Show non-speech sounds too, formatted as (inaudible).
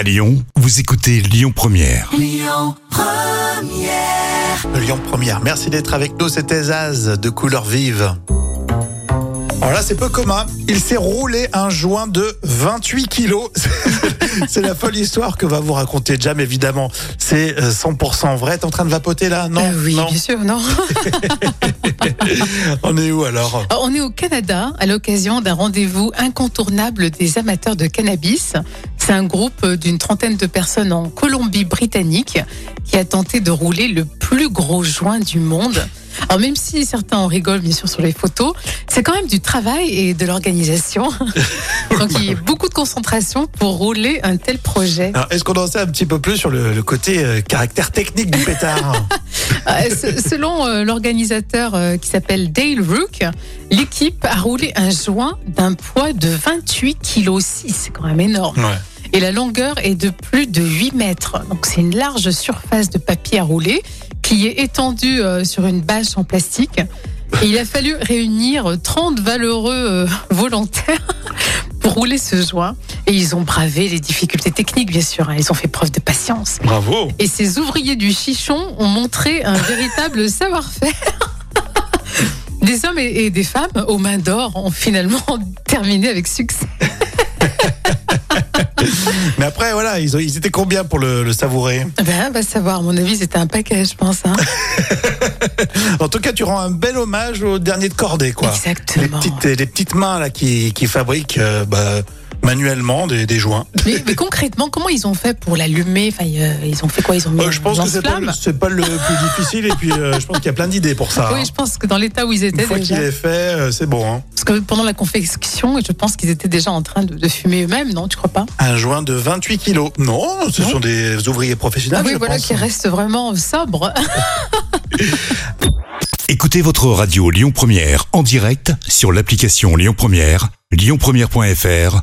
À Lyon, vous écoutez Lyon Première. Lyon Première. Merci d'être avec nous. C'était Zaz de couleur vive. Alors là, c'est peu commun. Il s'est roulé un joint de 28 kilos. (laughs) c'est la folle histoire que va vous raconter Jam, évidemment. C'est euh, 100% vrai. T'es en train de vapoter là? Non? Euh, oui, non? bien sûr, non. (laughs) On est où alors? Alors, On est au Canada à l'occasion d'un rendez-vous incontournable des amateurs de cannabis. C'est un groupe d'une trentaine de personnes en Colombie-Britannique qui a tenté de rouler le plus gros joint du monde. Alors même si certains en rigolent bien sûr sur les photos, c'est quand même du travail et de l'organisation. (laughs) Donc il y a beaucoup de concentration pour rouler un tel projet. Est-ce qu'on en sait un petit peu plus sur le, le côté euh, caractère technique du pétard (laughs) Euh, se- Selon euh, l'organisateur euh, qui s'appelle Dale Rook, l'équipe a roulé un joint d'un poids de 28 kg. C'est quand même énorme. Ouais. Et la longueur est de plus de 8 mètres. Donc c'est une large surface de papier à rouler qui est étendue euh, sur une bâche en plastique. Et il a fallu réunir 30 valeureux euh, volontaires (laughs) pour rouler ce joint. Et ils ont bravé les difficultés techniques, bien sûr. hein. Ils ont fait preuve de patience. Bravo Et ces ouvriers du chichon ont montré un (laughs) véritable savoir-faire. (laughs) Des hommes et et des femmes aux mains d'or ont finalement terminé avec succès. Mais après, voilà, ils, ont- ils étaient combien pour le, le savourer Ben, va savoir, à mon avis, c'était un paquet, je pense. hein. (laughs) En tout cas, tu rends un bel hommage au dernier de cordée, quoi. Les Exactement. petites, les petites mains là qui, qui fabriquent euh, bah, manuellement des, des joints. (laughs) Mais, mais concrètement, comment ils ont fait pour l'allumer? Enfin, euh, Ils ont fait quoi? Ils ont mis Euh, je pense que c'est pas, pas le plus difficile et puis euh, je pense qu'il y a plein d'idées pour ça. Oui, hein. je pense que dans l'état où ils Une étaient fois qu'il est fait, euh, c'est bon. hein. Parce que pendant la confection, je pense qu'ils étaient déjà en train de, de fumer eux-mêmes, non Tu crois pas? Un joint de 28 kilos. Non, ce Non. sont des ouvriers professionnels, Ah oui, je voilà, pense. qui restent vraiment sobres. (laughs) Écoutez votre radio Lyon Première en direct sur l'application Lyon Première, lyonpremière.fr